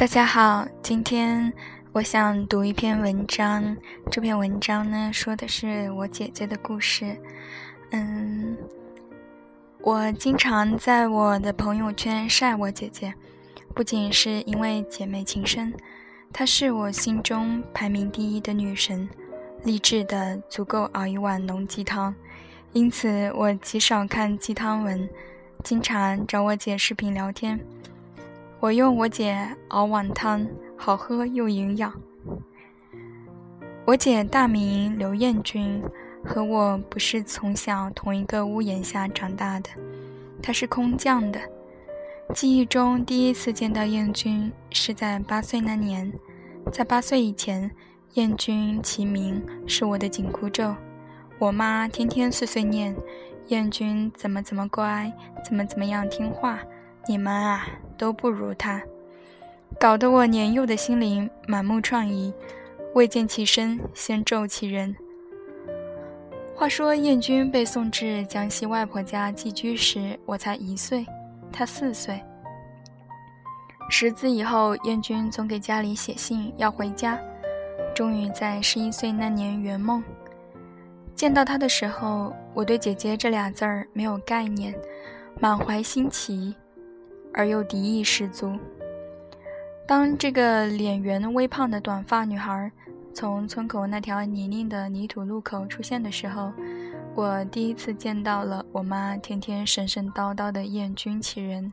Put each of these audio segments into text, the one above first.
大家好，今天我想读一篇文章。这篇文章呢，说的是我姐姐的故事。嗯，我经常在我的朋友圈晒我姐姐，不仅是因为姐妹情深，她是我心中排名第一的女神，励志的足够熬一碗浓鸡汤。因此，我极少看鸡汤文，经常找我姐视频聊天。我用我姐熬碗汤，好喝又营养。我姐大名刘艳君，和我不是从小同一个屋檐下长大的，她是空降的。记忆中第一次见到艳君是在八岁那年，在八岁以前，艳君其名是我的紧箍咒。我妈天天碎碎念，艳君怎么怎么乖，怎么怎么样听话。你们啊，都不如他，搞得我年幼的心灵满目疮痍，未见其身先咒其人。话说燕君被送至江西外婆家寄居时，我才一岁，他四岁。识字以后，燕君总给家里写信要回家，终于在十一岁那年圆梦。见到他的时候，我对“姐姐”这俩字儿没有概念，满怀新奇。而又敌意十足。当这个脸圆微胖的短发女孩从村口那条泥泞的泥土路口出现的时候，我第一次见到了我妈天天神神叨叨的厌君其人。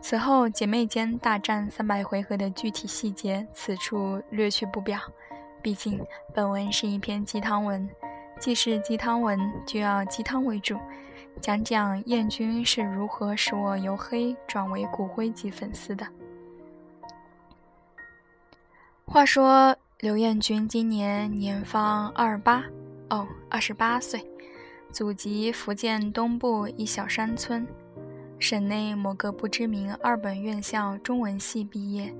此后姐妹间大战三百回合的具体细节，此处略去不表。毕竟本文是一篇鸡汤文，既是鸡汤文，就要鸡汤为主。讲讲燕君是如何使我由黑转为骨灰级粉丝的。话说刘彦君今年年方二八，哦，二十八岁，祖籍福建东部一小山村，省内某个不知名二本院校中文系毕业，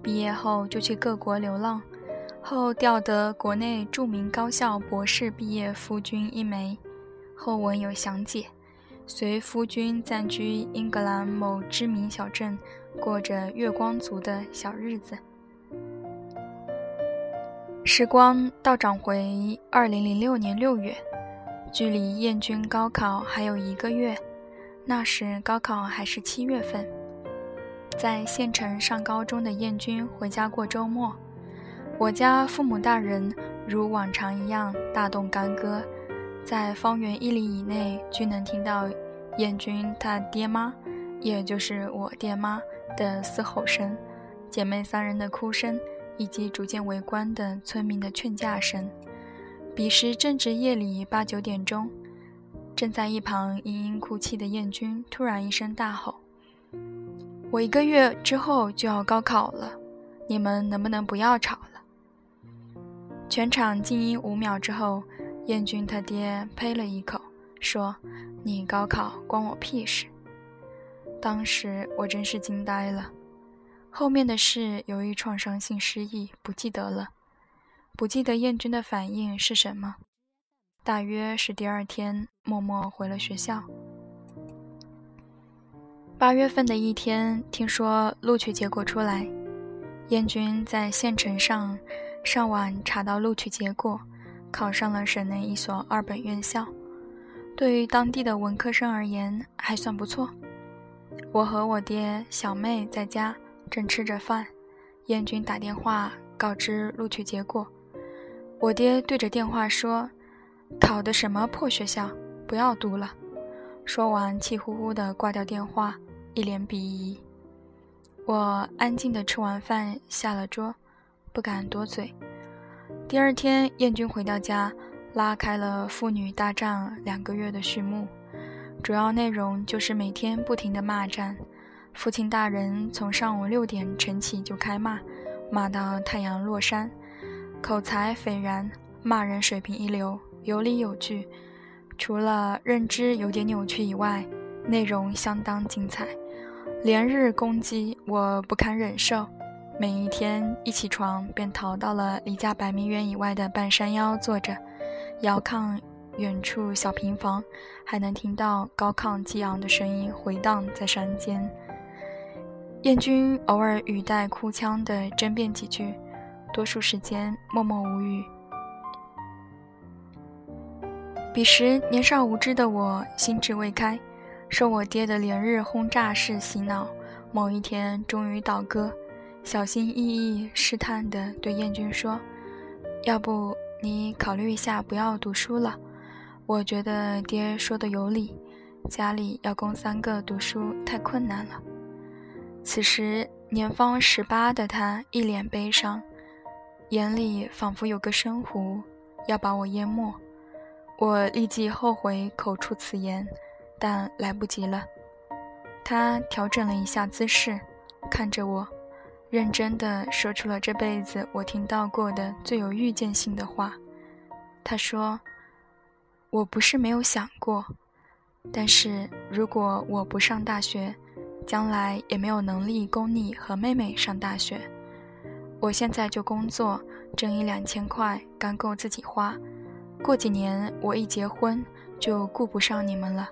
毕业后就去各国流浪，后调得国内著名高校博士毕业夫君一枚，后文有详解。随夫君暂居英格兰某知名小镇，过着月光族的小日子。时光倒转回二零零六年六月，距离燕君高考还有一个月。那时高考还是七月份，在县城上高中的燕君回家过周末。我家父母大人如往常一样大动干戈。在方圆一里以内，均能听到燕君他爹妈，也就是我爹妈的嘶吼声，姐妹三人的哭声，以及逐渐围观的村民的劝架声。彼时正值夜里八九点钟，正在一旁嘤嘤哭泣的燕君突然一声大吼：“我一个月之后就要高考了，你们能不能不要吵了？”全场静音五秒之后。燕军他爹呸了一口，说：“你高考关我屁事。”当时我真是惊呆了。后面的事由于创伤性失忆不记得了，不记得燕军的反应是什么。大约是第二天默默回了学校。八月份的一天，听说录取结果出来，燕军在县城上上网查到录取结果。考上了省内一所二本院校，对于当地的文科生而言还算不错。我和我爹、小妹在家正吃着饭，燕军打电话告知录取结果。我爹对着电话说：“考的什么破学校，不要读了。”说完气呼呼地挂掉电话，一脸鄙夷。我安静地吃完饭，下了桌，不敢多嘴。第二天，燕君回到家，拉开了父女大战两个月的序幕。主要内容就是每天不停的骂战。父亲大人从上午六点晨起就开骂，骂到太阳落山，口才斐然，骂人水平一流，有理有据。除了认知有点扭曲以外，内容相当精彩，连日攻击我不堪忍受。每一天一起床便逃到了离家百米远以外的半山腰坐着，遥看远处小平房，还能听到高亢激昂的声音回荡在山间。燕军偶尔语带哭腔的争辩几句，多数时间默默无语。彼时年少无知的我，心智未开，受我爹的连日轰炸式洗脑，某一天终于倒戈，小心翼翼、试探地对燕君说：“要不你考虑一下，不要读书了。我觉得爹说的有理，家里要供三个读书太困难了。”此时年方十八的他一脸悲伤，眼里仿佛有个深湖要把我淹没。我立即后悔口出此言，但来不及了。他调整了一下姿势，看着我，认真地说出了这辈子我听到过的最有预见性的话。他说：“我不是没有想过，但是如果我不上大学，将来也没有能力供你和妹妹上大学。我现在就工作，挣一两千块，刚够自己花。”过几年我一结婚就顾不上你们了。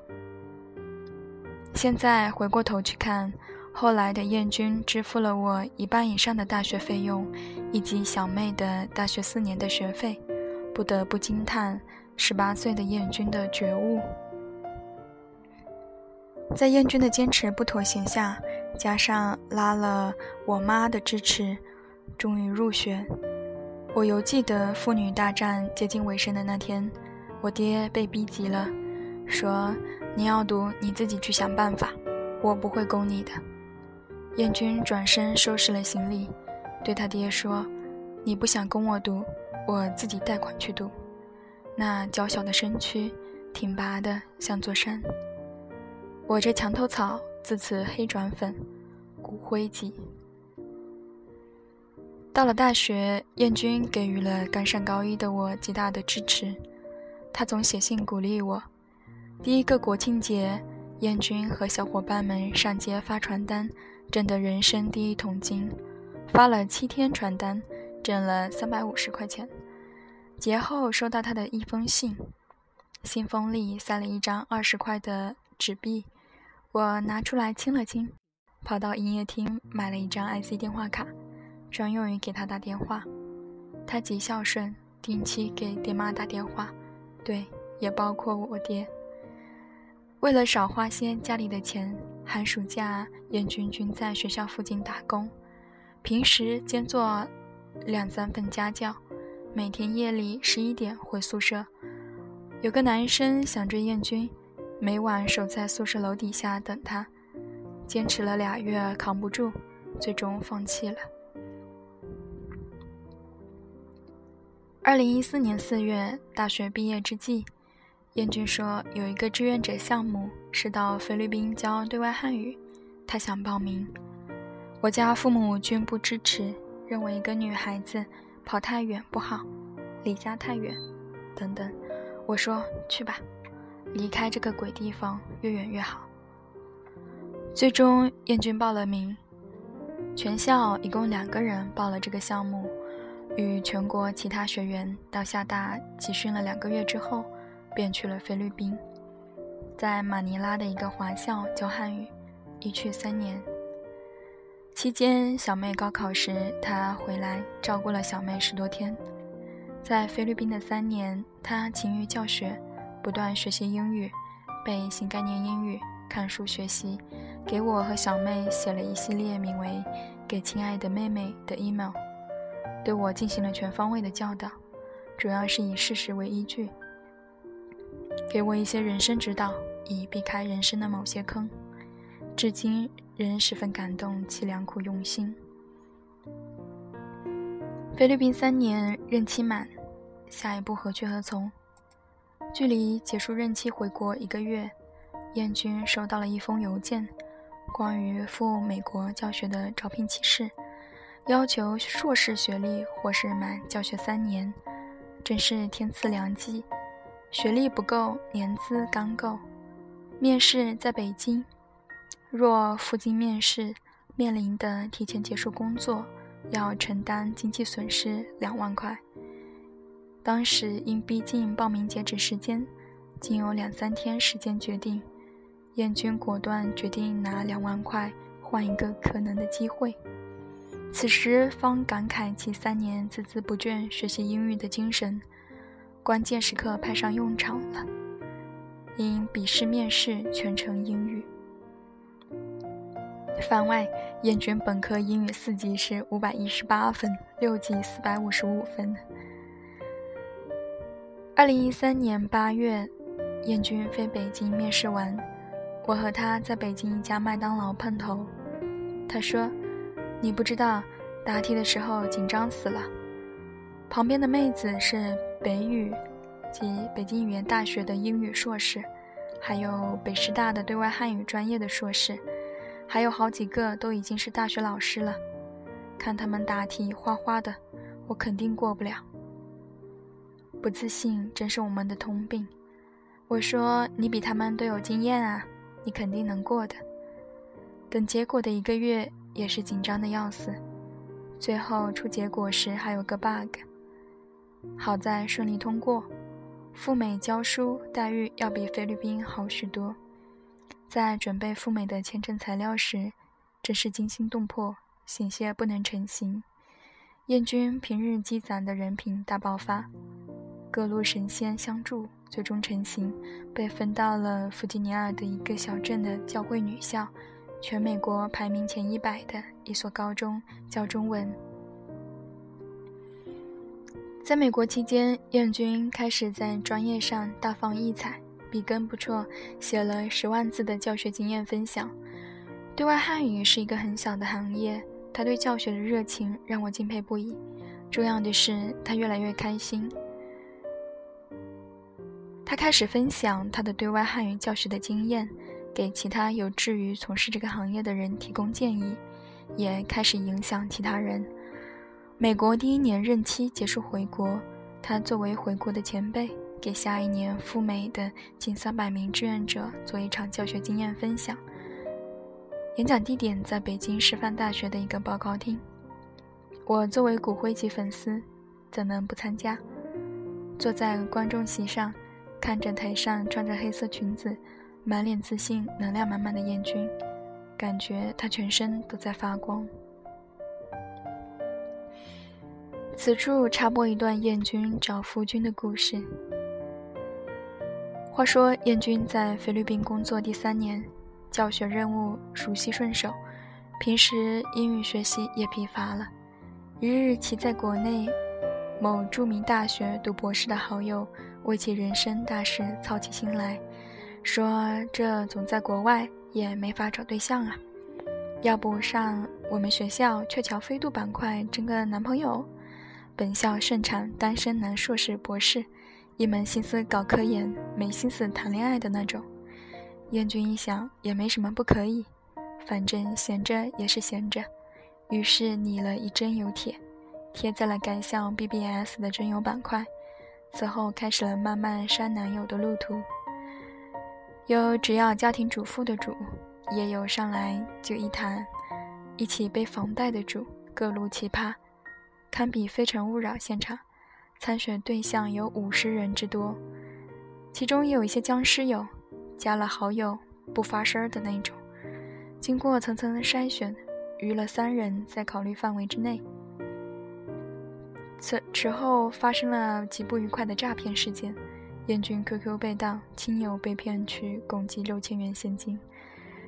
现在回过头去看，后来的燕君支付了我一半以上的大学费用，以及小妹的大学四年的学费，不得不惊叹十八岁的燕君的觉悟。在燕君的坚持不妥协下，加上拉了我妈的支持，终于入学。我犹记得妇女大战接近尾声的那天，我爹被逼急了，说：“你要读，你自己去想办法，我不会供你的。”燕君转身收拾了行李，对他爹说：“你不想供我读，我自己贷款去读。”那娇小的身躯挺拔的像座山。我这墙头草自此黑转粉，骨灰级。到了大学，燕君给予了刚上高一的我极大的支持。他总写信鼓励我。第一个国庆节，燕君和小伙伴们上街发传单，挣得人生第一桶金。发了七天传单，挣了三百五十块钱。节后收到他的一封信，信封里塞了一张二十块的纸币，我拿出来亲了亲，跑到营业厅买了一张 IC 电话卡。专用于给他打电话，他极孝顺，定期给爹妈打电话，对，也包括我爹。为了少花些家里的钱，寒暑假燕君君在学校附近打工，平时兼做两三份家教，每天夜里十一点回宿舍。有个男生想追燕君，每晚守在宿舍楼底下等他，坚持了俩月扛不住，最终放弃了。二零一四年四月，大学毕业之际，燕军说有一个志愿者项目是到菲律宾教对外汉语，他想报名。我家父母均不支持，认为一个女孩子跑太远不好，离家太远，等等。我说去吧，离开这个鬼地方越远越好。最终，燕军报了名，全校一共两个人报了这个项目。与全国其他学员到厦大集训了两个月之后，便去了菲律宾，在马尼拉的一个华校教汉语，一去三年。期间，小妹高考时，他回来照顾了小妹十多天。在菲律宾的三年，他勤于教学，不断学习英语，背新概念英语，看书学习，给我和小妹写了一系列名为《给亲爱的妹妹》的 email。对我进行了全方位的教导，主要是以事实为依据，给我一些人生指导，以避开人生的某些坑。至今仍十分感动其良苦用心。菲律宾三年任期满，下一步何去何从？距离结束任期回国一个月，燕军收到了一封邮件，关于赴美国教学的招聘启事。要求硕士学历或是满教学三年，真是天赐良机。学历不够，年资刚够。面试在北京，若赴京面试，面临的提前结束工作，要承担经济损失两万块。当时因逼近报名截止时间，仅有两三天时间决定，燕君果断决定拿两万块换一个可能的机会。此时方感慨其三年孜孜不倦学习英语的精神，关键时刻派上用场了。因笔试面试全程英语。番外，燕军本科英语四级是五百一十八分，六级四百五十五分。二零一三年八月，燕军飞北京面试完，我和他在北京一家麦当劳碰头。他说：“你不知道，答题的时候紧张死了。旁边的妹子是北语及北京语言大学的英语硕士，还有北师大的对外汉语专业的硕士。”还有好几个都已经是大学老师了，看他们答题哗哗的，我肯定过不了。不自信真是我们的通病。我说你比他们都有经验啊，你肯定能过的。等结果的一个月也是紧张的要死，最后出结果时还有个 bug，好在顺利通过。赴美教书待遇要比菲律宾好许多。在准备赴美的签证材料时，真是惊心动魄，险些不能成行。燕军平日积攒的人品大爆发，各路神仙相助，最终成行，被分到了弗吉尼亚的一个小镇的教会女校，全美国排名前一百的一所高中教中文。在美国期间，燕军开始在专业上大放异彩。笔耕不辍，写了十万字的教学经验分享。对外汉语是一个很小的行业，他对教学的热情让我敬佩不已。重要的是，他越来越开心。他开始分享他的对外汉语教学的经验，给其他有志于从事这个行业的人提供建议，也开始影响其他人。美国第一年任期结束回国，他作为回国的前辈。给下一年赴美的近三百名志愿者做一场教学经验分享。演讲地点在北京师范大学的一个报告厅。我作为骨灰级粉丝，怎能不参加？坐在观众席上，看着台上穿着黑色裙子、满脸自信、能量满满的燕君，感觉他全身都在发光。此处插播一段燕君找夫君的故事。话说，燕军在菲律宾工作第三年，教学任务熟悉顺手，平时英语学习也疲乏了。一日，其在国内某著名大学读博士的好友为其人生大事操起心来，说：“这总在国外也没法找对象啊，要不上我们学校鹊桥飞渡板块争个男朋友？本校盛产单身男硕士、博士。”一门心思搞科研，没心思谈恋爱的那种。燕君一想，也没什么不可以，反正闲着也是闲着，于是拟了一针有帖，贴在了该校 BBS 的真友板块。此后开始了漫漫删男友的路途。有只要家庭主妇的主，也有上来就一谈，一起背房贷的主，各路奇葩，堪比非诚勿扰现场。参选对象有五十人之多，其中也有一些僵尸友，加了好友不发声的那种。经过层层的筛选，余了三人在考虑范围之内。此此后发生了极不愉快的诈骗事件，燕军 QQ 被盗，亲友被骗去共计六千元现金。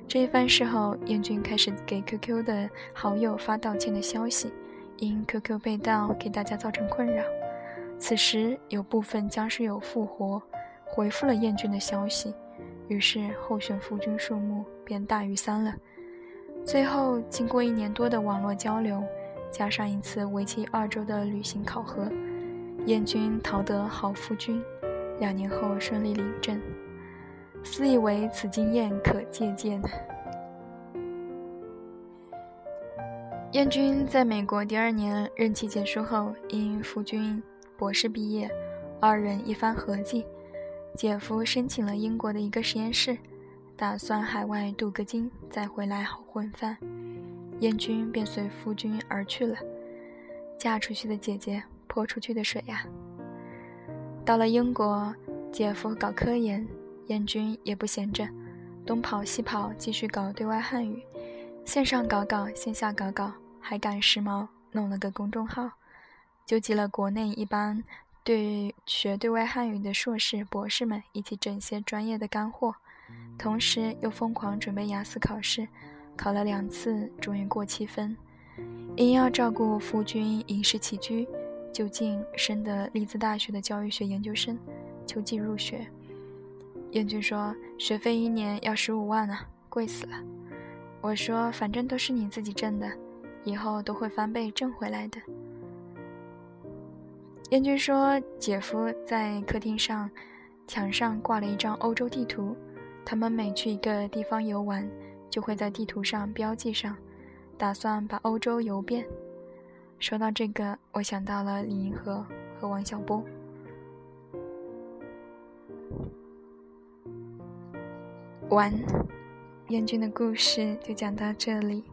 这一番事后，燕军开始给 QQ 的好友发道歉的消息，因 QQ 被盗给大家造成困扰。此时有部分僵尸友复活，回复了燕军的消息，于是候选夫君数目便大于三了。最后经过一年多的网络交流，加上一次为期二周的旅行考核，燕军讨得好夫君，两年后顺利领证。私以为此经验可借鉴。燕军在美国第二年任期结束后，因夫君。博士毕业，二人一番合计，姐夫申请了英国的一个实验室，打算海外镀个金再回来好混饭。燕君便随夫君而去了。嫁出去的姐姐泼出去的水呀。到了英国，姐夫搞科研，燕君也不闲着，东跑西跑，继续搞对外汉语。线上搞搞，线下搞搞，还赶时髦，弄了个公众号，纠集了国内一帮对学对外汉语的硕士、博士们一起整些专业的干货，同时又疯狂准备雅思考试，考了两次，终于过七分。因要照顾夫君饮食起居，就近升的利兹大学的教育学研究生，秋季入学。燕君说学费一年要十五万啊，贵死了。我说反正都是你自己挣的，以后都会翻倍挣回来的。燕君说姐夫在客厅上墙上挂了一张欧洲地图，他们每去一个地方游玩，就会在地图上标记上。打算把欧洲游遍。说到这个，我想到了李银河和王小波。完，燕军的故事就讲到这里。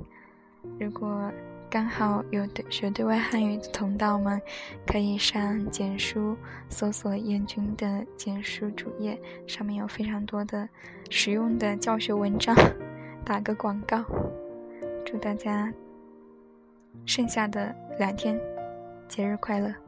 如果刚好有对学对外汉语的同道们，可以上简书搜索燕军的简书主页，上面有非常多的实用的教学文章。打个广告。祝大家剩下的两天节日快乐！